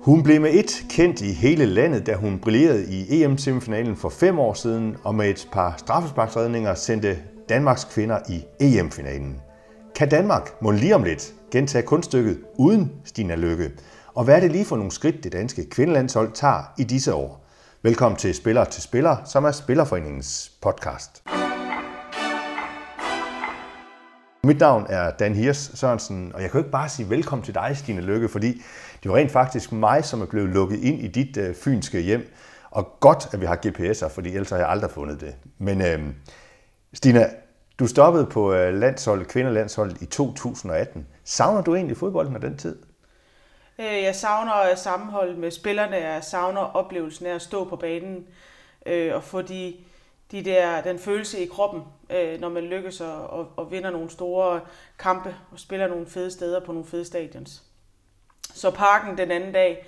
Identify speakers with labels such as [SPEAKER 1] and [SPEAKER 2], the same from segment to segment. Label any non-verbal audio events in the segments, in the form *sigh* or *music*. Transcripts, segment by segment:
[SPEAKER 1] Hun blev med et kendt i hele landet, da hun brillerede i EM-semifinalen for fem år siden, og med et par straffesparksredninger sendte Danmarks kvinder i EM-finalen. Kan Danmark må lige om lidt gentage kunststykket uden Stina Lykke? Og hvad er det lige for nogle skridt, det danske kvindelandshold tager i disse år? Velkommen til Spiller til Spiller, som er Spillerforeningens podcast. Mit navn er Dan Hirs Sørensen, og jeg kan jo ikke bare sige velkommen til dig, Stine Lykke, fordi det var rent faktisk mig, som er blevet lukket ind i dit øh, fynske hjem. Og godt, at vi har GPS'er, fordi ellers har jeg aldrig fundet det. Men øh, Stina, du stoppede på øh, landsholdet, kvinderlandsholdet i 2018. Savner du egentlig fodbolden af den tid?
[SPEAKER 2] Øh, jeg savner øh, sammenholdet med spillerne, jeg savner oplevelsen af at stå på banen øh, og få de, de der, den følelse i kroppen, øh, når man lykkes og, og, og vinder nogle store kampe og spiller nogle fede steder på nogle fede stadions. Så parken den anden dag,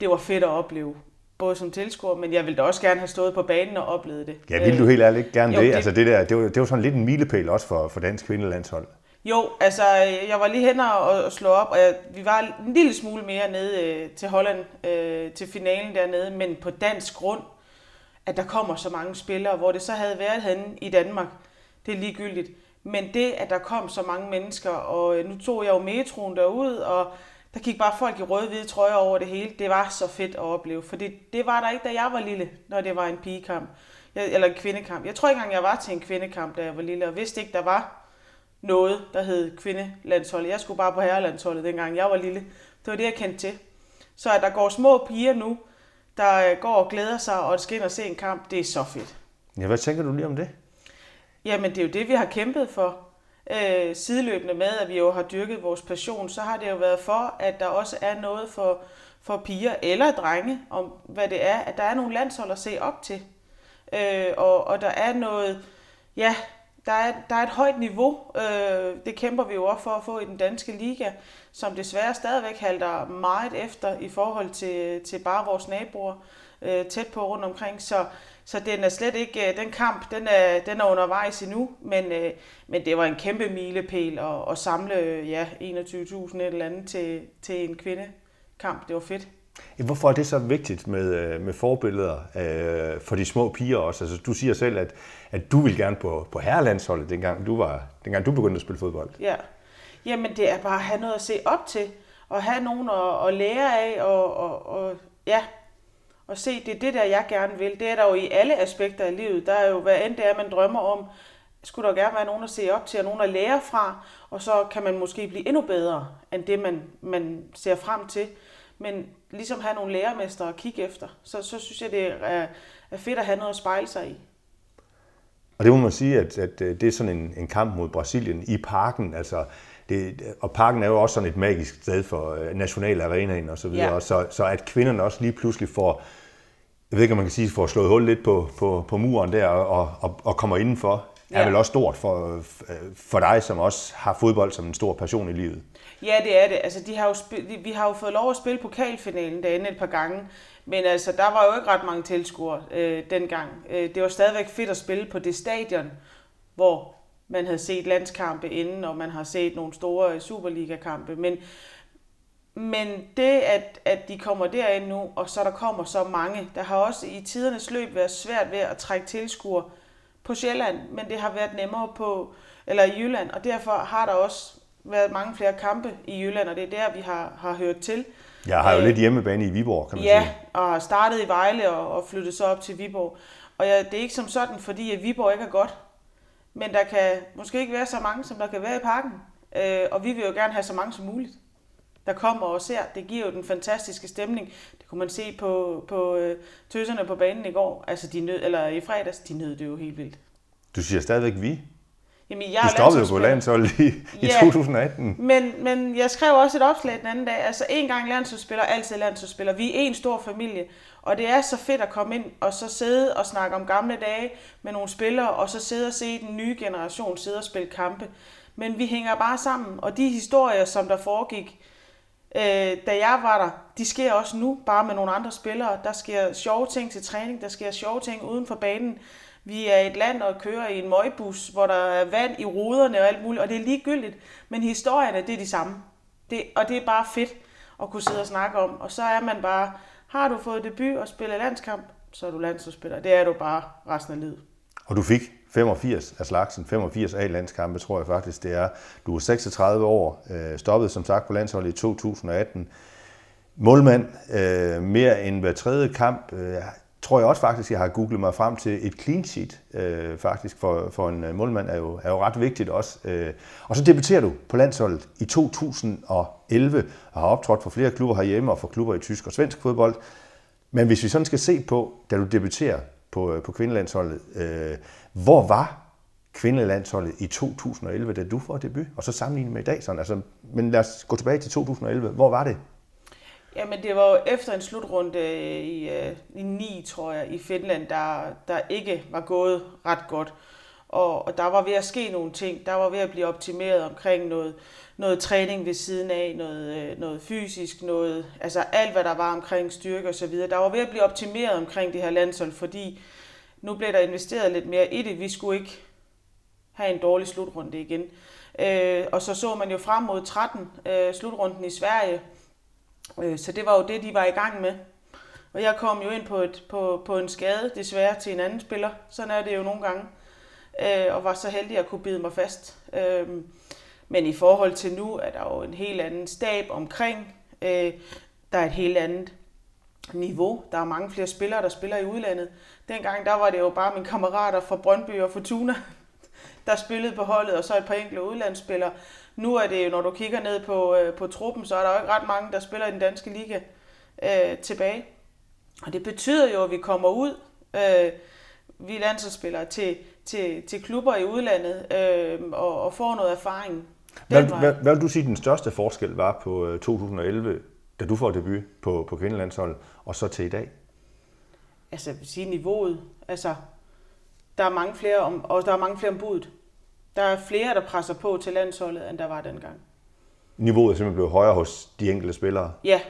[SPEAKER 2] det var fedt at opleve. Både som tilskuer, men jeg ville da også gerne have stået på banen og oplevet det.
[SPEAKER 1] Ja, ville du helt ærligt gerne jo, det? det? Altså det, der, det, var, det var sådan lidt en milepæl også for, for dansk kvindelandshold.
[SPEAKER 2] Jo, altså jeg var lige hen og, og slå op, og jeg, vi var en lille smule mere nede øh, til Holland, øh, til finalen dernede, men på dansk grund, at der kommer så mange spillere, hvor det så havde været henne i Danmark, det er ligegyldigt. Men det, at der kom så mange mennesker, og øh, nu tog jeg jo metroen derud, og der gik bare folk i røde-hvide trøjer over det hele. Det var så fedt at opleve, for det, det var der ikke, da jeg var lille, når det var en pigekamp, eller en kvindekamp. Jeg tror ikke engang, jeg var til en kvindekamp, da jeg var lille, og vidste ikke, der var noget, der hed kvindelandsholdet. Jeg skulle bare på herrelandsholdet, dengang jeg var lille. Det var det, jeg kendte til. Så at der går små piger nu, der øh, går og glæder sig og skal ind og se en kamp, det er så fedt.
[SPEAKER 1] Ja, hvad tænker du lige om det?
[SPEAKER 2] Jamen, det er jo det, vi har kæmpet for øh, sideløbende med, at vi jo har dyrket vores passion, så har det jo været for, at der også er noget for, for piger eller drenge, om hvad det er, at der er nogle landshold at se op til. Øh, og, og der er noget, ja, der er, der er et højt niveau. Øh, det kæmper vi jo også for at få i den danske liga, som desværre stadigvæk halter meget efter i forhold til, til bare vores naboer øh, tæt på rundt omkring. Så, så den er slet ikke, øh, den kamp, den er, den er undervejs endnu, men, øh, men det var en kæmpe milepæl at, at samle ja, 21.000 et eller andet til, til en kvindekamp. Det var fedt.
[SPEAKER 1] Hvorfor er det så vigtigt med, øh, med forbilleder øh, for de små piger også? Altså, du siger selv, at, at du vil gerne på, på herrelandsholdet, dengang du, var, dengang du begyndte at spille fodbold.
[SPEAKER 2] Ja, jamen det er bare at have noget at se op til, og have nogen at, at lære af, og, og, og ja, og se, det er det der, jeg gerne vil. Det er der jo i alle aspekter af livet. Der er jo, hvad end det er, man drømmer om, skulle der gerne være nogen at se op til, og nogen at lære fra, og så kan man måske blive endnu bedre, end det, man, man ser frem til. Men ligesom have nogle lærermester at kigge efter, så, så synes jeg, det er, er fedt at have noget at spejle sig i.
[SPEAKER 1] Og det må man sige, at, at øh, det er sådan en, en kamp mod Brasilien i parken. Altså, det, og parken er jo også sådan et magisk sted for øh, nationalarenaen og så videre. Ja. Så, så at kvinderne også lige pludselig får, jeg ved ikke, om man kan sige, får slået hul lidt på, på, på muren der og, og, og kommer indenfor, ja. er vel også stort for, for dig, som også har fodbold som en stor passion i livet.
[SPEAKER 2] Ja, det er det. Altså, de har jo spil- vi har jo fået lov at spille pokalfinalen derinde et par gange, men altså, der var jo ikke ret mange tilskuere øh, dengang. Øh, det var stadigvæk fedt at spille på det stadion, hvor man havde set landskampe inden, og man har set nogle store Superliga-kampe. Men, men det, at, at de kommer derind nu, og så der kommer så mange, der har også i tidernes løb været svært ved at trække tilskuere på Sjælland, men det har været nemmere på, eller i Jylland, og derfor har der også været mange flere kampe i Jylland, og det er der, vi har, har hørt til.
[SPEAKER 1] Jeg har jo øh, lidt hjemmebane i Viborg, kan man
[SPEAKER 2] ja,
[SPEAKER 1] sige.
[SPEAKER 2] Ja, og har startet i Vejle og, og flyttet så op til Viborg. Og ja, det er ikke som sådan, fordi at Viborg ikke er godt. Men der kan måske ikke være så mange, som der kan være i parken. Øh, og vi vil jo gerne have så mange som muligt, der kommer og ser. Det giver jo den fantastiske stemning. Det kunne man se på, på øh, tøserne på banen i går, altså de nød, eller i fredags, de nød det jo helt vildt.
[SPEAKER 1] Du siger stadigvæk vi?
[SPEAKER 2] Jamen, jeg
[SPEAKER 1] du stoppede jo på landsholdet i, i ja, 2018.
[SPEAKER 2] Men, men jeg skrev også et opslag den anden dag. Altså en gang landsholdsspiller, altid landsholdsspiller. Vi er en stor familie, og det er så fedt at komme ind og så sidde og snakke om gamle dage med nogle spillere, og så sidde og se den nye generation sidde og spille kampe. Men vi hænger bare sammen, og de historier, som der foregik, øh, da jeg var der, de sker også nu, bare med nogle andre spillere. Der sker sjove ting til træning, der sker sjove ting uden for banen. Vi er et land og kører i en møgbus, hvor der er vand i ruderne og alt muligt, og det er ligegyldigt. Men historierne, det er de samme. Det, og det er bare fedt. at kunne sidde og snakke om. Og så er man bare, har du fået debut og spiller landskamp, så er du landsholdsspiller. Det er du bare resten af livet.
[SPEAKER 1] Og du fik 85 af slagsen, 85 af landskampe, tror jeg faktisk, det er. Du er 36 år, øh, stoppet som sagt på landsholdet i 2018. Målmand, øh, mere end hver tredje kamp. Øh, tror jeg også faktisk, jeg har googlet mig frem til et clean sheet, øh, faktisk, for, for en øh, målmand er jo, er jo ret vigtigt også. Øh. Og så debuterer du på landsholdet i 2011, og har optrådt for flere klubber herhjemme og for klubber i tysk og svensk fodbold. Men hvis vi sådan skal se på, da du debuterer på, øh, på kvindelandsholdet, øh, hvor var kvindelandsholdet i 2011, da du får debut, og så sammenlignet med i dag? Sådan, altså, men lad os gå tilbage til 2011. Hvor var det?
[SPEAKER 2] Jamen, det var jo efter en slutrunde i, øh, i øh, 9, tror jeg, i Finland, der, der ikke var gået ret godt. Og, og der var ved at ske nogle ting. Der var ved at blive optimeret omkring noget, noget træning ved siden af, noget, øh, noget fysisk, noget, altså alt, hvad der var omkring styrke og så videre. Der var ved at blive optimeret omkring det her landshold, fordi nu blev der investeret lidt mere i det. Vi skulle ikke have en dårlig slutrunde igen. Øh, og så så man jo frem mod 13, øh, slutrunden i Sverige, Øh, så det var jo det, de var i gang med. Og jeg kom jo ind på, et, på, på en skade, desværre, til en anden spiller. Sådan er det jo nogle gange. Øh, og var så heldig at kunne bide mig fast. Øh, men i forhold til nu, er der jo en helt anden stab omkring. Øh, der er et helt andet niveau. Der er mange flere spillere, der spiller i udlandet. Dengang der var det jo bare mine kammerater fra Brøndby og Fortuna, *laughs* der spillede på holdet, og så et par enkelte udlandsspillere. Nu er det jo, når du kigger ned på, øh, på truppen, så er der jo ikke ret mange, der spiller i den danske liga øh, tilbage. Og det betyder jo, at vi kommer ud, øh, vi landsholdsspillere, til, til, til klubber i udlandet øh, og, og får noget erfaring.
[SPEAKER 1] Hvad, hvad, hvad vil du sige, den største forskel var på øh, 2011, da du får debut på, på kvindelandsholdet, og så til i dag?
[SPEAKER 2] Altså, jeg vil sige niveauet. Altså, der er mange flere om, og der er mange flere ombud. Der er flere, der presser på til landsholdet, end der var dengang.
[SPEAKER 1] Niveauet er simpelthen blevet højere hos de enkelte spillere?
[SPEAKER 2] Ja,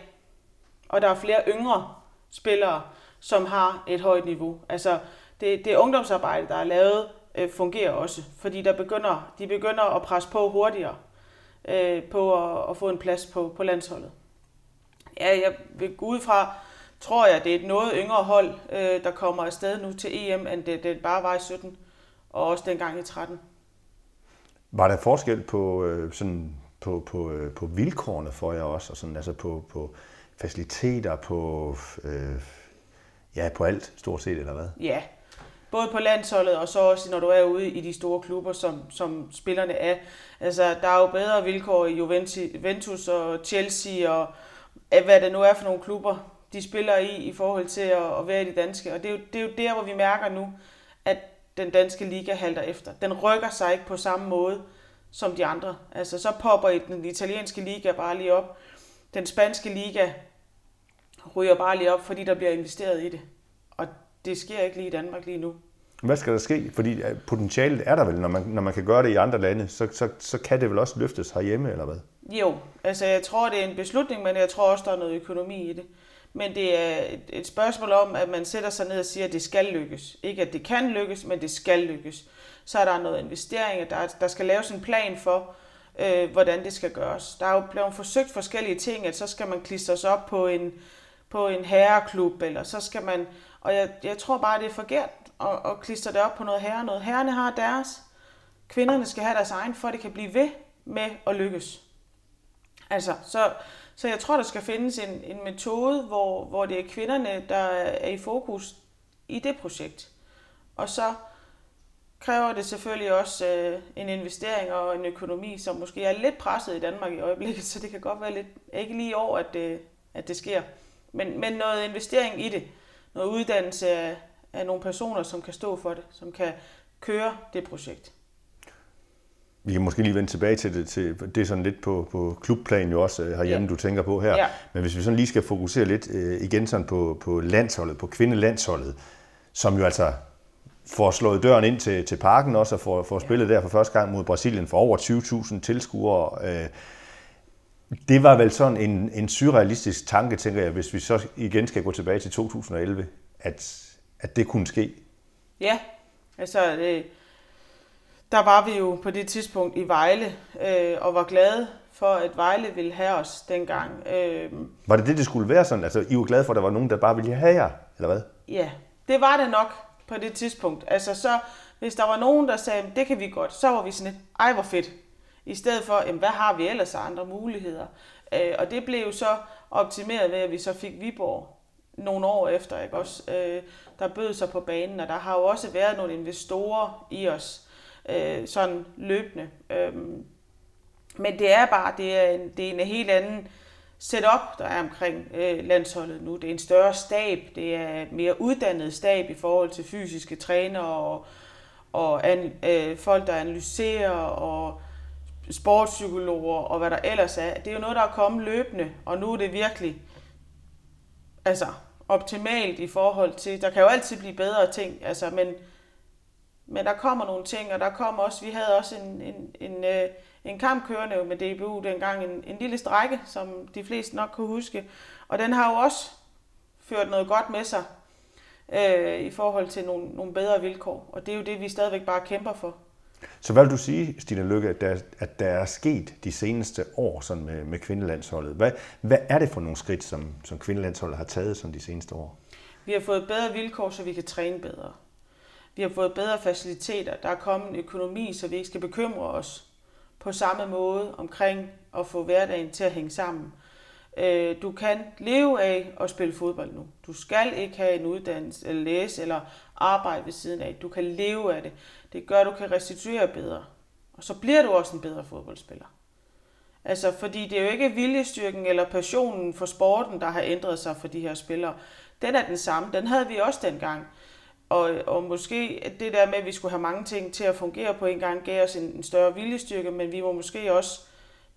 [SPEAKER 2] og der er flere yngre spillere, som har et højt niveau. Altså, det, det ungdomsarbejde, der er lavet, øh, fungerer også, fordi der begynder, de begynder at presse på hurtigere øh, på at, at få en plads på, på landsholdet. Ja, jeg vil gå ud fra, tror jeg, det er et noget yngre hold, øh, der kommer afsted nu til EM, end det, det bare var i 17, og også dengang i 13.
[SPEAKER 1] Var der forskel på, øh, sådan, på, på, øh, på vilkårene for jer også, og sådan, altså på, på faciliteter, på, øh, ja, på alt stort set, eller hvad?
[SPEAKER 2] Ja, både på landsholdet og så også når du er ude i de store klubber, som, som spillerne er. Altså, der er jo bedre vilkår i Juventus og Chelsea og hvad det nu er for nogle klubber, de spiller i i forhold til at, at være i de danske. Og det er, jo, det er jo der, hvor vi mærker nu, at den danske liga halter efter. Den rykker sig ikke på samme måde som de andre. Altså så popper den italienske liga bare lige op. Den spanske liga ryger bare lige op, fordi der bliver investeret i det. Og det sker ikke lige i Danmark lige nu.
[SPEAKER 1] Hvad skal der ske? Fordi potentialet er der vel, når man, når man kan gøre det i andre lande, så, så, så kan det vel også løftes herhjemme, eller hvad?
[SPEAKER 2] Jo, altså jeg tror, det er en beslutning, men jeg tror også, der er noget økonomi i det. Men det er et, et spørgsmål om, at man sætter sig ned og siger, at det skal lykkes. Ikke at det kan lykkes, men det skal lykkes. Så er der noget investering, der, der skal laves en plan for, øh, hvordan det skal gøres. Der er jo blevet forsøgt forskellige ting, at så skal man klistre sig op på en, på en herreklub, eller så skal man, og jeg, jeg tror bare, det er forkert at, at klistre det op på noget herre. Noget herrene har deres, kvinderne skal have deres egen, for at det kan blive ved med at lykkes. Altså, så, så jeg tror, der skal findes en, en metode, hvor, hvor det er kvinderne, der er i fokus i det projekt. Og så kræver det selvfølgelig også øh, en investering og en økonomi, som måske er lidt presset i Danmark i øjeblikket, *laughs* så det kan godt være lidt, ikke lige over, år, at det, at det sker. Men, men noget investering i det, noget uddannelse af, af nogle personer, som kan stå for det, som kan køre det projekt.
[SPEAKER 1] Vi kan måske lige vende tilbage til det. Til, det er sådan lidt på, på klubplan jo også øh, herhjemme, ja. du tænker på her. Ja. Men hvis vi sådan lige skal fokusere lidt øh, igen sådan på, på landsholdet, på kvindelandsholdet, som jo altså får slået døren ind til, til parken også, og får, får spillet ja. der for første gang mod Brasilien for over 20.000 tilskuere. Øh, det var vel sådan en, en surrealistisk tanke, tænker jeg, hvis vi så igen skal gå tilbage til 2011, at, at det kunne ske.
[SPEAKER 2] Ja, altså... Øh der var vi jo på det tidspunkt i Vejle øh, og var glade for, at Vejle ville have os dengang. Øh,
[SPEAKER 1] Var det det, det skulle være sådan? Altså, I var glade for, at der var nogen, der bare ville have jer, eller hvad?
[SPEAKER 2] ja, det var det nok på det tidspunkt. Altså så, hvis der var nogen, der sagde, det kan vi godt, så var vi sådan lidt, ej hvor fedt. I stedet for, jamen, hvad har vi ellers af andre muligheder? Øh, og det blev så optimeret ved, at vi så fik Viborg nogle år efter, ikke også? Øh, der bød sig på banen, og der har jo også været nogle investorer i os, øh, sådan løbende. Øh, men det er bare, det er en, det er en helt anden setup, der er omkring øh, landsholdet nu. Det er en større stab, det er mere uddannet stab i forhold til fysiske trænere og, og an, øh, folk, der analyserer og sportspsykologer og hvad der ellers er. Det er jo noget, der er kommet løbende, og nu er det virkelig altså, optimalt i forhold til, der kan jo altid blive bedre ting, altså, men, men der kommer nogle ting, og der kommer også, vi havde også en, en, en, øh, en kamp kørende med DBU dengang, en, en lille strække, som de fleste nok kunne huske, og den har jo også ført noget godt med sig øh, i forhold til nogle, nogle bedre vilkår, og det er jo det, vi stadigvæk bare kæmper for.
[SPEAKER 1] Så hvad vil du sige, Stine Lykke, at der, at der er sket de seneste år sådan med, med kvindelandsholdet? Hvad, hvad er det for nogle skridt, som, som kvindelandsholdet har taget sådan de seneste år?
[SPEAKER 2] Vi har fået bedre vilkår, så vi kan træne bedre. Vi har fået bedre faciliteter. Der er kommet en økonomi, så vi ikke skal bekymre os på samme måde omkring at få hverdagen til at hænge sammen. Øh, du kan leve af at spille fodbold nu. Du skal ikke have en uddannelse, eller læse, eller arbejde ved siden af. Du kan leve af det. Det gør, at du kan restituere bedre. Og så bliver du også en bedre fodboldspiller. Altså, fordi det er jo ikke viljestyrken eller passionen for sporten, der har ændret sig for de her spillere. Den er den samme. Den havde vi også dengang. Og, og måske det der med, at vi skulle have mange ting til at fungere på en gang, gav os en, en større viljestyrke, men vi var måske også,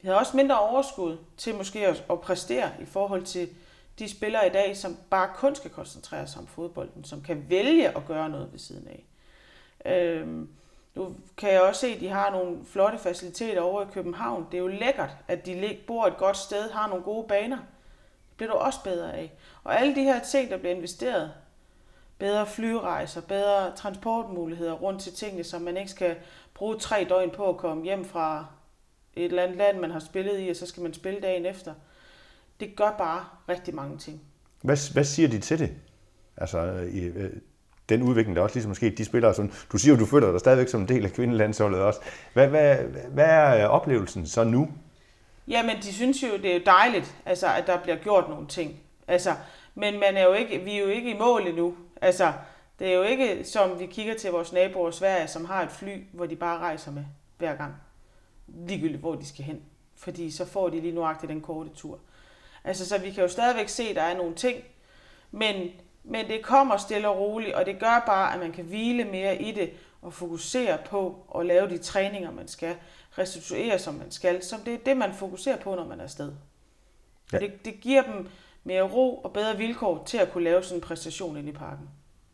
[SPEAKER 2] vi havde også mindre overskud til måske at, at præstere i forhold til de spillere i dag, som bare kun skal koncentrere sig om fodbolden, som kan vælge at gøre noget ved siden af. Øhm, nu kan jeg også se, at de har nogle flotte faciliteter over i København. Det er jo lækkert, at de bor et godt sted, har nogle gode baner. Det bliver du også bedre af. Og alle de her ting, der bliver investeret, bedre flyrejser, bedre transportmuligheder rundt til tingene, så man ikke skal bruge tre døgn på at komme hjem fra et eller andet land, man har spillet i, og så skal man spille dagen efter. Det gør bare rigtig mange ting.
[SPEAKER 1] Hvad, hvad siger de til det? Altså, i, øh, den udvikling, der også ligesom sket, de spillere, som, du siger jo, du føler dig stadigvæk som en del af kvindelandsholdet også. Hvad, hvad, hvad er oplevelsen så nu?
[SPEAKER 2] Jamen, de synes jo, det er dejligt, altså, at der bliver gjort nogle ting. Altså, men man er jo ikke, vi er jo ikke i mål endnu. Altså, det er jo ikke som vi kigger til vores naboer Sverige, som har et fly, hvor de bare rejser med hver gang. Ligegyldigt, hvor de skal hen. Fordi så får de lige nuagtigt den korte tur. Altså, så vi kan jo stadigvæk se, at der er nogle ting, men men det kommer stille og roligt, og det gør bare, at man kan hvile mere i det og fokusere på at lave de træninger, man skal, restituere, som man skal, som det er det, man fokuserer på, når man er afsted. Ja. Det, det giver dem mere ro og bedre vilkår til at kunne lave sådan en præstation ind i parken.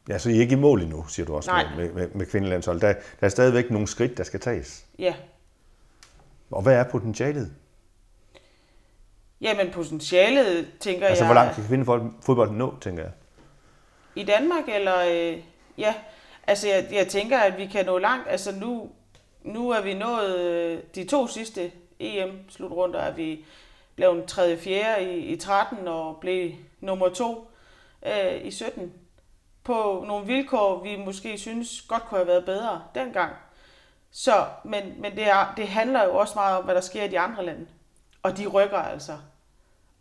[SPEAKER 1] Ja, så I er ikke i mål endnu, siger du også Nej. med, med, med kvindelandshold. Der, der er stadigvæk nogle skridt, der skal tages.
[SPEAKER 2] Ja.
[SPEAKER 1] Og hvad er potentialet?
[SPEAKER 2] Jamen potentialet, tænker
[SPEAKER 1] altså,
[SPEAKER 2] jeg...
[SPEAKER 1] Altså, hvor langt kan kvindefodbolden nå, tænker jeg?
[SPEAKER 2] I Danmark, eller... Øh, ja, altså jeg, jeg tænker, at vi kan nå langt. Altså nu, nu er vi nået øh, de to sidste EM-slutrunder, er vi blevet 3. 4. i, i 13 og blev nummer 2 øh, i 17 på nogle vilkår, vi måske synes godt kunne have været bedre dengang. Så, men, men det, er, det handler jo også meget om, hvad der sker i de andre lande. Og de rykker altså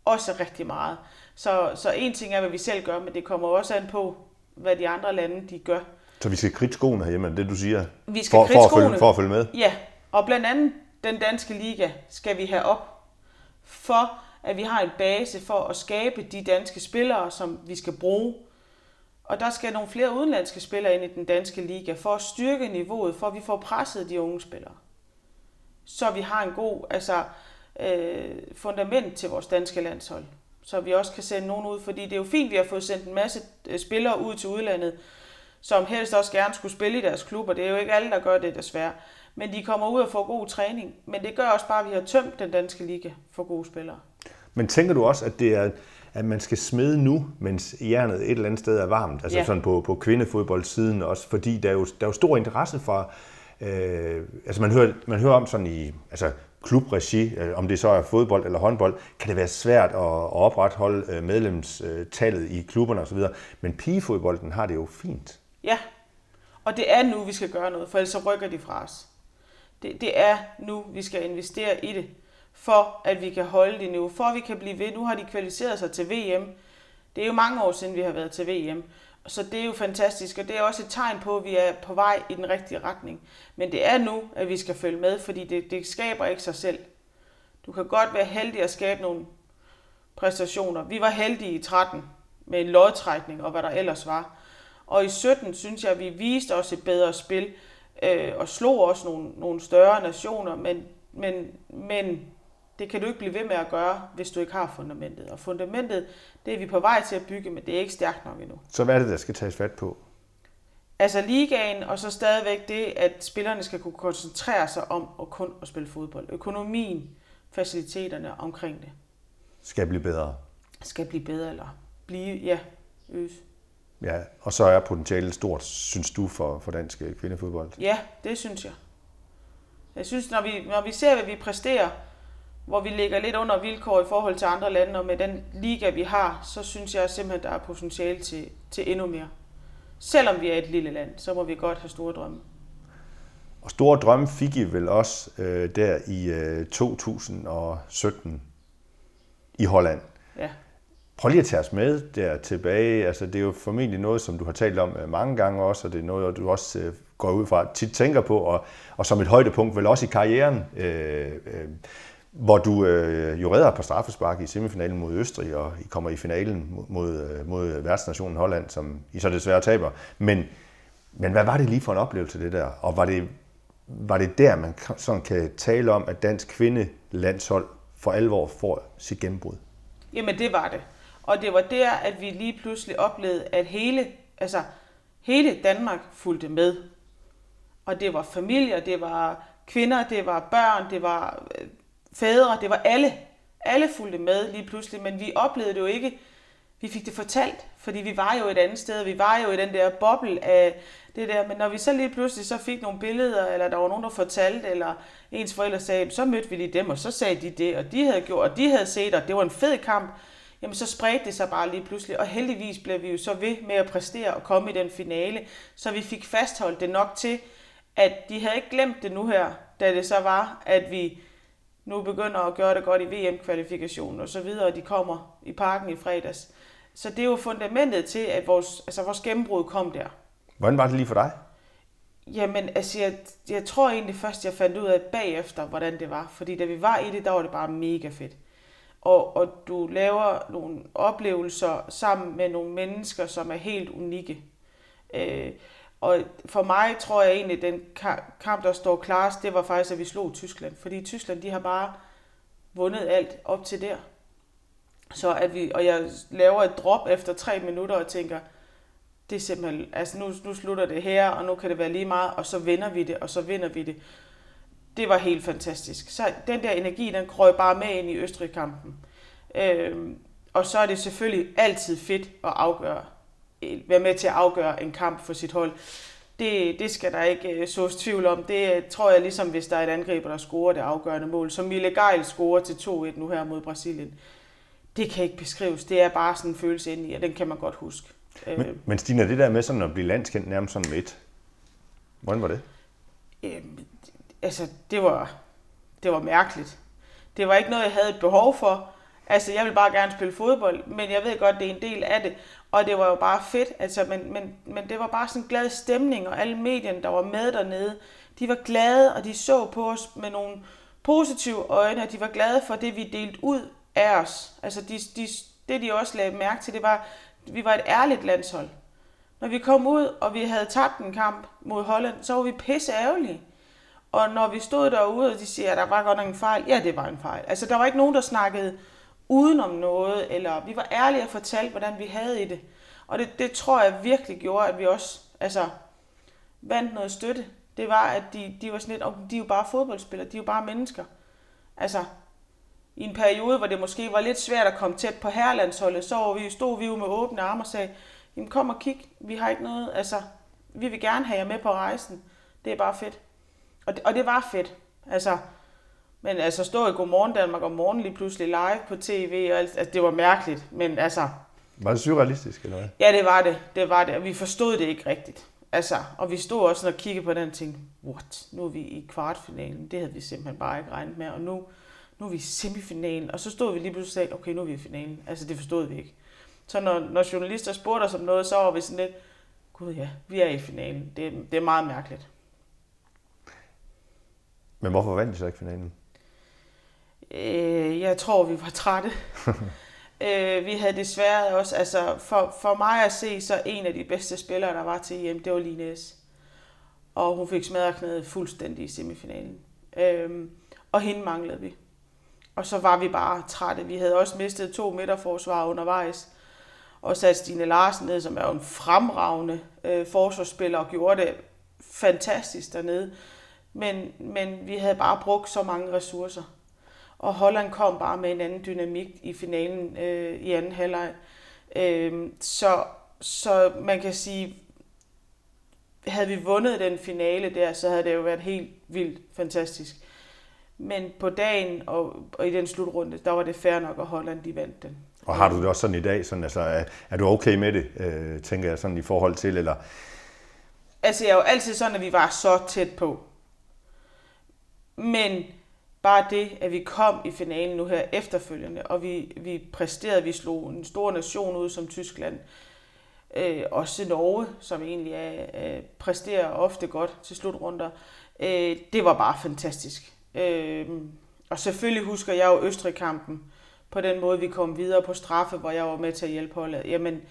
[SPEAKER 2] også rigtig meget. Så, så en ting er, hvad vi selv gør, men det kommer også an på, hvad de andre lande de gør.
[SPEAKER 1] Så vi skal kridte skoene herhjemme, det du siger,
[SPEAKER 2] vi skal
[SPEAKER 1] for, for, at
[SPEAKER 2] følge,
[SPEAKER 1] for at følge med?
[SPEAKER 2] Ja, og blandt andet den danske liga skal vi have op, for at vi har en base for at skabe de danske spillere, som vi skal bruge. Og der skal nogle flere udenlandske spillere ind i den danske liga, for at styrke niveauet, for at vi får presset de unge spillere. Så vi har en god altså, øh, fundament til vores danske landshold så vi også kan sende nogen ud. Fordi det er jo fint, at vi har fået sendt en masse øh, spillere ud til udlandet, som helst også gerne skulle spille i deres klubber. Det er jo ikke alle, der gør det desværre. Men de kommer ud og får god træning. Men det gør også bare, at vi har tømt den danske liga for gode spillere.
[SPEAKER 1] Men tænker du også, at det er at man skal smide nu, mens jernet et eller andet sted er varmt, altså ja. sådan på, på kvindefodboldsiden også, fordi der er jo, der er jo stor interesse for, øh, altså man hører, man hører om sådan i, altså klubregi, øh, om det så er fodbold eller håndbold, kan det være svært at, at opretholde øh, medlemstallet i klubberne osv. Men pigefodbolden har det jo fint.
[SPEAKER 2] Ja, og det er nu, vi skal gøre noget, for ellers så rykker de fra os. Det, det er nu, vi skal investere i det, for at vi kan holde det nu, for at vi kan blive ved. Nu har de kvalificeret sig til VM. Det er jo mange år siden, vi har været til VM. Så det er jo fantastisk, og det er også et tegn på, at vi er på vej i den rigtige retning. Men det er nu, at vi skal følge med, fordi det, det skaber ikke sig selv. Du kan godt være heldig at skabe nogle præstationer. Vi var heldige i 13 med en lodtrækning og hvad der ellers var. Og i 17 synes jeg, at vi viste os et bedre spil øh, og slog også nogle, nogle større nationer, men, men, men det kan du ikke blive ved med at gøre, hvis du ikke har fundamentet. Og fundamentet, det er vi på vej til at bygge, men det er ikke stærkt nok endnu.
[SPEAKER 1] Så hvad er det, der skal tages fat på?
[SPEAKER 2] Altså ligaen, og så stadigvæk det, at spillerne skal kunne koncentrere sig om at kun at spille fodbold. Økonomien, faciliteterne omkring det.
[SPEAKER 1] Skal blive bedre.
[SPEAKER 2] Skal blive bedre, eller blive, ja, øs.
[SPEAKER 1] Ja, og så er potentialet stort, synes du, for, for dansk øh, kvindefodbold?
[SPEAKER 2] Ja, det synes jeg. Jeg synes, når vi, når vi ser, hvad vi præsterer, hvor vi ligger lidt under vilkår i forhold til andre lande, og med den liga, vi har, så synes jeg simpelthen, der er potentiale til, til endnu mere. Selvom vi er et lille land, så må vi godt have store drømme.
[SPEAKER 1] Og store drømme fik I vel også øh, der i øh, 2017 i Holland.
[SPEAKER 2] Ja.
[SPEAKER 1] Prøv lige at tage os med der tilbage. Altså, det er jo formentlig noget, som du har talt om øh, mange gange også, og det er noget, du også øh, går ud fra tit tænker på, og, og som et højdepunkt vel også i karrieren. Øh, øh, hvor du øh, jo redder på straffespark i semifinalen mod Østrig, og I kommer i finalen mod, øh, mod værtsnationen Holland, som I så desværre taber. Men, men hvad var det lige for en oplevelse, det der? Og var det, var det der, man sådan kan tale om, at dansk kvindelandshold for alvor får sit gennembrud?
[SPEAKER 2] Jamen det var det. Og det var der, at vi lige pludselig oplevede, at hele, altså, hele Danmark fulgte med. Og det var familier, det var kvinder, det var børn, det var øh, fædre, det var alle. Alle fulgte med lige pludselig, men vi oplevede det jo ikke. Vi fik det fortalt, fordi vi var jo et andet sted. Vi var jo i den der boble af det der. Men når vi så lige pludselig så fik nogle billeder, eller der var nogen, der fortalte, eller ens forældre sagde, så mødte vi lige dem, og så sagde de det, og de havde gjort, og de havde set, og det var en fed kamp. Jamen så spredte det sig bare lige pludselig, og heldigvis blev vi jo så ved med at præstere og komme i den finale, så vi fik fastholdt det nok til, at de havde ikke glemt det nu her, da det så var, at vi nu begynder at gøre det godt i VM-kvalifikationen og så videre, og de kommer i parken i fredags. Så det er jo fundamentet til, at vores, altså vores gennembrud kom der.
[SPEAKER 1] Hvordan var det lige for dig?
[SPEAKER 2] Jamen, altså, jeg, jeg tror egentlig først, jeg fandt ud af bagefter, hvordan det var. Fordi da vi var i det, der var det bare mega fedt. Og, og du laver nogle oplevelser sammen med nogle mennesker, som er helt unikke. Øh, og for mig tror jeg egentlig, at den kamp, der står klarest, det var faktisk, at vi slog Tyskland. Fordi Tyskland, de har bare vundet alt op til der. Så at vi, og jeg laver et drop efter tre minutter og tænker, det er simpelthen, altså nu, nu slutter det her, og nu kan det være lige meget, og så vinder vi det, og så vinder vi det. Det var helt fantastisk. Så den der energi, den krøg bare med ind i Østrig-kampen. Øhm, og så er det selvfølgelig altid fedt at afgøre være med til at afgøre en kamp for sit hold. Det, det skal der ikke uh, sås tvivl om. Det tror jeg ligesom, hvis der er et angriber, der scorer det afgørende mål. Som Mille Geil scorer til 2-1 nu her mod Brasilien. Det kan ikke beskrives. Det er bare sådan en følelse ind i, og den kan man godt huske.
[SPEAKER 1] Men, øh, men Stine, det der med sådan at blive landskendt nærmest sådan med et, hvordan var det?
[SPEAKER 2] Øh, altså, det var, det var mærkeligt. Det var ikke noget, jeg havde et behov for. Altså, jeg vil bare gerne spille fodbold, men jeg ved godt, det er en del af det. Og det var jo bare fedt, altså, men, men, men det var bare sådan en glad stemning, og alle medierne, der var med dernede, de var glade, og de så på os med nogle positive øjne, og de var glade for det, vi delte ud af os. Altså, de, de, det de også lagde mærke til, det var, at vi var et ærligt landshold. Når vi kom ud, og vi havde tabt en kamp mod Holland, så var vi pisse ærgerlige. Og når vi stod derude, og de siger, at der var godt nok en fejl, ja, det var en fejl. Altså, der var ikke nogen, der snakkede udenom noget, eller vi var ærlige og fortalte, hvordan vi havde i det. Og det, det tror jeg virkelig gjorde, at vi også altså, vandt noget støtte. Det var, at de, de var sådan lidt, de er jo bare fodboldspillere, de er jo bare mennesker. Altså, i en periode, hvor det måske var lidt svært at komme tæt på herrelandsholdet, så var vi, stod vi jo med åbne arme og sagde, jamen kom og kig, vi har ikke noget, altså, vi vil gerne have jer med på rejsen. Det er bare fedt. Og det, og det var fedt. Altså, Men altså stå i Godmorgen Danmark om morgenen lige pludselig live på tv, og alt, altså, det var mærkeligt. Men altså,
[SPEAKER 1] Var det surrealistisk, eller hvad?
[SPEAKER 2] ja, det var det. Det var det, og vi forstod det ikke rigtigt. Altså, og vi stod også og kiggede på den og tænkte, what, nu er vi i kvartfinalen. Det havde vi simpelthen bare ikke regnet med, og nu, nu er vi i semifinalen. Og så stod vi lige pludselig og sagde, okay, nu er vi i finalen. Altså, det forstod vi ikke. Så når, når journalister spurgte os om noget, så var vi sådan lidt, gud ja, vi er i finalen. Det, det er meget mærkeligt.
[SPEAKER 1] Men hvorfor vandt de så ikke finalen?
[SPEAKER 2] Øh, jeg tror, vi var trætte. *laughs* øh, vi havde desværre også, altså for, for mig at se, så en af de bedste spillere, der var til EM, det var Line S. Og hun fik smadret knæet fuldstændig i semifinalen. Øh, og hende manglede vi. Og så var vi bare trætte. Vi havde også mistet to midterforsvar undervejs. Og sat Stine Larsen ned, som er jo en fremragende øh, forsvarsspiller, og gjorde det fantastisk dernede. Men, men vi havde bare brugt så mange ressourcer. Og Holland kom bare med en anden dynamik i finalen øh, i anden halvleg. Øh, så, så man kan sige, havde vi vundet den finale der, så havde det jo været helt vildt fantastisk. Men på dagen og, og i den slutrunde, der var det fair nok, at Holland de vandt den.
[SPEAKER 1] Og har du det også sådan i dag? Sådan, altså, er, er du okay med det, øh, tænker jeg, sådan i forhold til, eller
[SPEAKER 2] Altså, jeg er jo altid sådan, at vi var så tæt på. Men bare det, at vi kom i finalen nu her efterfølgende, og vi, vi præsterede, vi slog en stor nation ud som Tyskland, øh, også Norge, som egentlig er, øh, præsterer ofte godt til slutrunder, øh, det var bare fantastisk. Øh, og selvfølgelig husker jeg jo Østrig-kampen, på den måde, vi kom videre på straffe, hvor jeg var med til at hjælpe holdet. Jamen,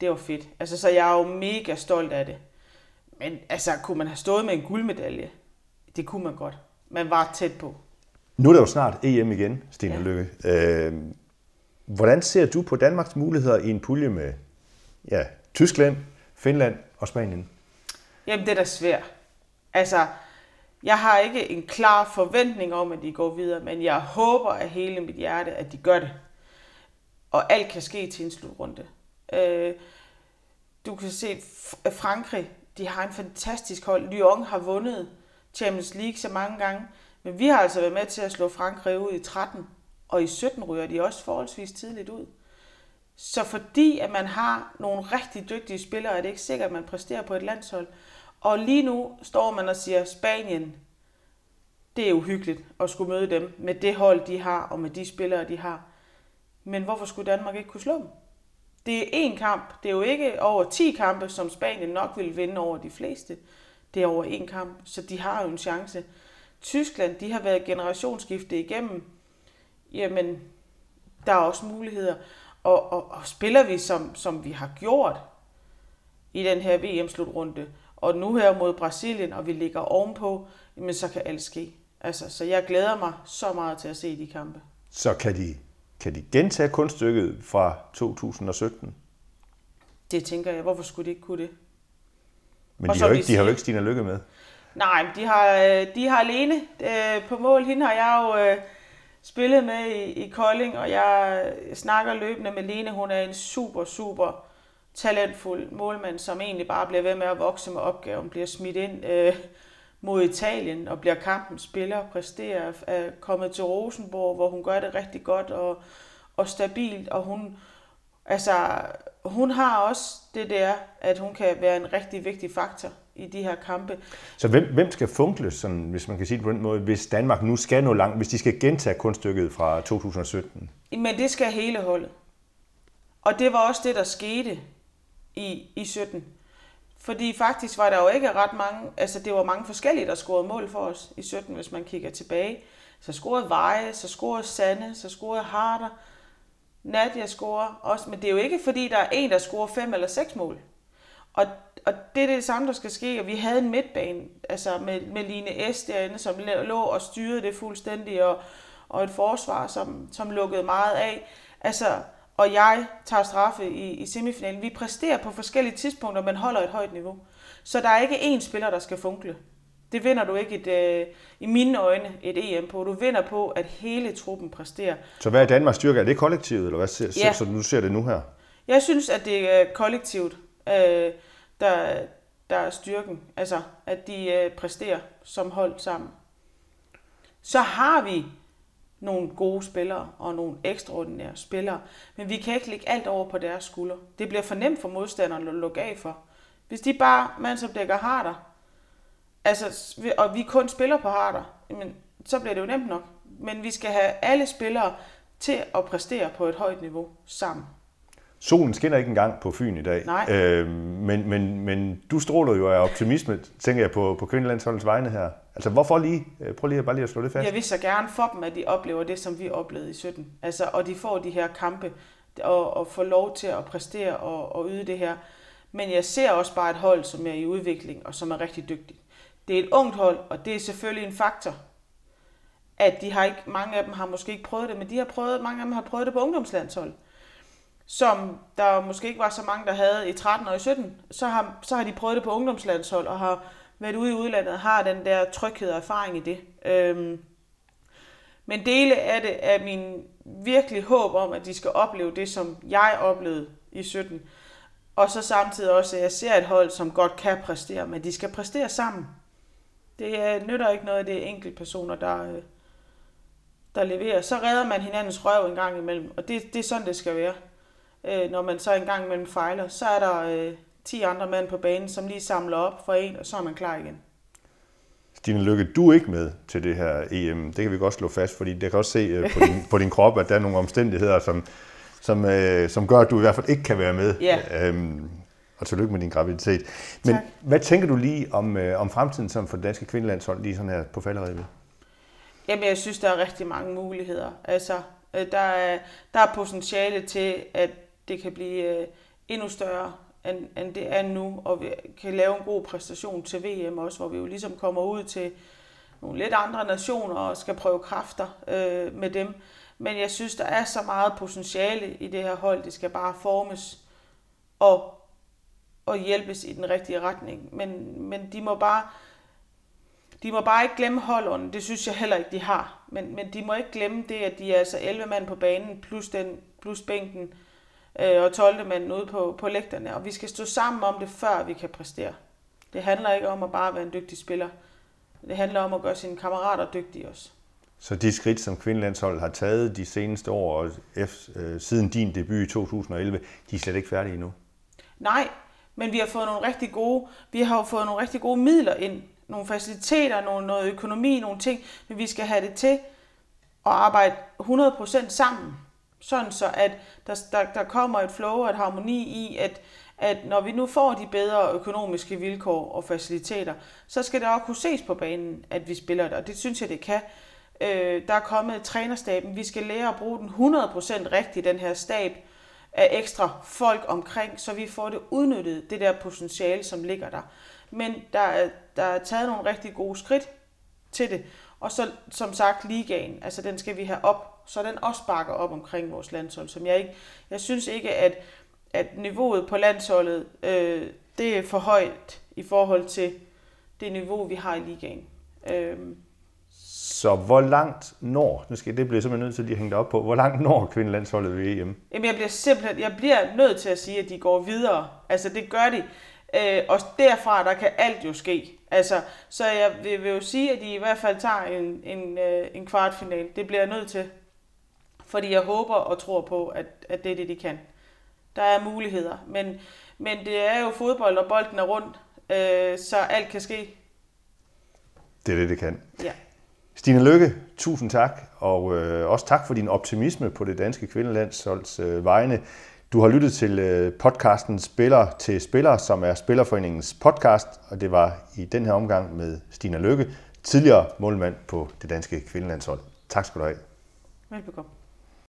[SPEAKER 2] det var fedt. Altså, så jeg er jo mega stolt af det. Men altså, kunne man have stået med en guldmedalje? Det kunne man godt. Man var tæt på.
[SPEAKER 1] Nu er der jo snart EM igen, Stine ja. Lykke. Øh, hvordan ser du på Danmarks muligheder i en pulje med ja, Tyskland, Finland og Spanien?
[SPEAKER 2] Jamen, det er da svært. Altså, jeg har ikke en klar forventning om, at de går videre, men jeg håber af hele mit hjerte, at de gør det. Og alt kan ske til en slutrunde. Øh, du kan se, Frankrig, de har en fantastisk hold. Lyon har vundet Champions League så mange gange, men vi har altså været med til at slå Frankrig ud i 13, og i 17 ryger de også forholdsvis tidligt ud. Så fordi at man har nogle rigtig dygtige spillere, er det ikke sikkert, at man præsterer på et landshold. Og lige nu står man og siger, Spanien, det er uhyggeligt at skulle møde dem med det hold, de har, og med de spillere, de har. Men hvorfor skulle Danmark ikke kunne slå dem? Det er én kamp. Det er jo ikke over 10 kampe, som Spanien nok vil vinde over de fleste. Det er over én kamp, så de har jo en chance. Tyskland, de har været generationsskifte igennem. Jamen, der er også muligheder. Og, og, og spiller vi, som, som vi har gjort i den her VM-slutrunde, og nu her mod Brasilien, og vi ligger ovenpå, jamen så kan alt ske. Altså, så jeg glæder mig så meget til at se de kampe.
[SPEAKER 1] Så kan de, kan de gentage kunststykket fra 2017?
[SPEAKER 2] Det tænker jeg. Hvorfor skulle de ikke kunne det?
[SPEAKER 1] Men de har, jo
[SPEAKER 2] vi
[SPEAKER 1] ikke, de har jo ikke Stine Lykke med.
[SPEAKER 2] Nej, de har, øh, de har alene øh, på mål. Hende har jeg jo øh, spillet med i, i Kolding, og jeg snakker løbende med Lene. Hun er en super, super talentfuld målmand, som egentlig bare bliver ved med at vokse med opgaven, bliver smidt ind øh, mod Italien og bliver kampens spiller, præsterer, er kommet til Rosenborg, hvor hun gør det rigtig godt og, og stabilt, og hun, altså, hun har også det der, at hun kan være en rigtig vigtig faktor i de her kampe.
[SPEAKER 1] Så hvem, hvem skal funkle, sådan, hvis man kan sige det på den måde, hvis Danmark nu skal nå langt, hvis de skal gentage kunststykket fra 2017?
[SPEAKER 2] Men det skal hele holdet. Og det var også det, der skete i, i 17. Fordi faktisk var der jo ikke ret mange, altså det var mange forskellige, der scorede mål for os i 17, hvis man kigger tilbage. Så scorede Veje, så scorede Sande, så scorede Harder, Nadia scorer også, men det er jo ikke fordi, der er en, der scorer fem eller seks mål. Og, og det er det samme, der skal ske, og vi havde en midtbane, altså med, med Line S derinde, som lå og styrede det fuldstændig, og, og et forsvar, som, som lukkede meget af. Altså, og jeg tager straffe i, i semifinalen. Vi præsterer på forskellige tidspunkter, men holder et højt niveau. Så der er ikke én spiller, der skal funkle. Det vinder du ikke et, øh, i mine øjne et EM på. Du vinder på, at hele truppen præsterer.
[SPEAKER 1] Så hvad er Danmarks styrke? Er det kollektivet, eller hvad ser,
[SPEAKER 2] Ja.
[SPEAKER 1] så du ser det nu her?
[SPEAKER 2] Jeg synes, at det er kollektivt, øh, der, der er styrken. Altså, at de øh, præsterer som hold sammen. Så har vi nogle gode spillere og nogle ekstraordinære spillere. Men vi kan ikke lægge alt over på deres skulder. Det bliver for nemt for modstanderne at lukke af for. Hvis de bare mandsopdækker harder, altså, og vi kun spiller på harder, jamen, så bliver det jo nemt nok. Men vi skal have alle spillere til at præstere på et højt niveau sammen.
[SPEAKER 1] Solen skinner ikke engang på Fyn i dag.
[SPEAKER 2] Nej.
[SPEAKER 1] Øh, men, men, men du stråler jo af optimisme, tænker jeg, på, på kvindelandsholdets vegne her. Altså, hvorfor lige? Øh, prøv lige at, bare lige at slå det fast.
[SPEAKER 2] Jeg vil så gerne for dem, at de oplever det, som vi oplevede i 17. Altså, og de får de her kampe, og, og får lov til at præstere og, og yde det her. Men jeg ser også bare et hold, som er i udvikling, og som er rigtig dygtigt. Det er et ungt hold, og det er selvfølgelig en faktor, at de har ikke, mange af dem har måske ikke prøvet det, men de har prøvet, mange af dem har prøvet det på ungdomslandshold som der måske ikke var så mange, der havde i 13 og i 17, så har, så har de prøvet det på ungdomslandshold og har været ude i udlandet og har den der tryghed og erfaring i det. Øhm, men dele af det er min virkelig håb om, at de skal opleve det, som jeg oplevede i 17. Og så samtidig også, at jeg ser et hold, som godt kan præstere, men de skal præstere sammen. Det nytter ikke noget, det er enkelte personer, der, øh, der leverer. Så redder man hinandens røv en gang imellem, og det, det er sådan, det skal være øh, når man så engang imellem fejler, så er der øh, 10 andre mænd på banen, som lige samler op for en, og så er man klar igen.
[SPEAKER 1] Stine Lykke, du er ikke med til det her EM. Det kan vi godt slå fast, fordi det kan også se øh, på, *laughs* din, på din krop, at der er nogle omstændigheder, som, som, øh, som gør, at du i hvert fald ikke kan være med.
[SPEAKER 2] Ja. Øhm,
[SPEAKER 1] og tillykke med din graviditet. Men
[SPEAKER 2] tak.
[SPEAKER 1] hvad tænker du lige om, øh, om fremtiden som for det danske kvindelandshold, lige sådan her på falderevet?
[SPEAKER 2] Jamen, jeg synes, der er rigtig mange muligheder. Altså, øh, der, er, der er potentiale til, at det kan blive øh, endnu større, end, end det er nu, og vi kan lave en god præstation til VM også, hvor vi jo ligesom kommer ud til nogle lidt andre nationer og skal prøve kræfter øh, med dem. Men jeg synes, der er så meget potentiale i det her hold. Det skal bare formes og, og hjælpes i den rigtige retning. Men, men de må bare de må bare ikke glemme holderne. Det synes jeg heller ikke, de har. Men, men de må ikke glemme det, at de er altså 11 mand på banen, plus, den, plus bænken, øh, og 12. manden ude på, på lægterne. Og vi skal stå sammen om det, før vi kan præstere. Det handler ikke om at bare være en dygtig spiller. Det handler om at gøre sine kammerater dygtige også.
[SPEAKER 1] Så de skridt, som kvindelandsholdet har taget de seneste år, og øh, siden din debut i 2011, de er slet ikke færdige endnu?
[SPEAKER 2] Nej, men vi har fået nogle rigtig gode, vi har jo fået nogle rigtig gode midler ind. Nogle faciliteter, nogle, noget økonomi, nogle ting. Men vi skal have det til at arbejde 100% sammen sådan så at der, der, der kommer et flow og et harmoni i, at, at når vi nu får de bedre økonomiske vilkår og faciliteter, så skal det også kunne ses på banen, at vi spiller det, og det synes jeg, det kan. Øh, der er kommet trænerstaben, vi skal lære at bruge den 100% rigtigt, den her stab af ekstra folk omkring, så vi får det udnyttet, det der potentiale, som ligger der. Men der er, der er taget nogle rigtig gode skridt til det, og så som sagt ligaen, altså den skal vi have op, så den også bakker op omkring vores landshold. Som jeg, ikke, jeg synes ikke, at, at niveauet på landsholdet, øh, det er for højt i forhold til det niveau, vi har i ligaen. Øh,
[SPEAKER 1] så hvor langt når, nu skal det bliver simpelthen nødt til at hænge op på, hvor langt når kvindelandsholdet ved EM?
[SPEAKER 2] Jamen jeg bliver simpelthen, jeg bliver nødt til at sige, at de går videre. Altså det gør de. Øh, og derfra, der kan alt jo ske. Altså, så jeg vil, vil jo sige, at de i hvert fald tager en, en, øh, en kvartfinal. Det bliver jeg nødt til. Fordi jeg håber og tror på, at, at det er det, de kan. Der er muligheder. Men, men det er jo fodbold, og bolden er rundt. Øh, så alt kan ske.
[SPEAKER 1] Det er det, det kan.
[SPEAKER 2] Ja.
[SPEAKER 1] Stine Lykke, tusind tak, og øh, også tak for din optimisme på det danske kvindelandsholds øh, vegne. Du har lyttet til øh, podcasten Spiller til Spiller, som er Spillerforeningens podcast, og det var i den her omgang med Stine Lykke, tidligere målmand på det danske kvindelandshold. Tak skal du have.
[SPEAKER 2] Velbekomme.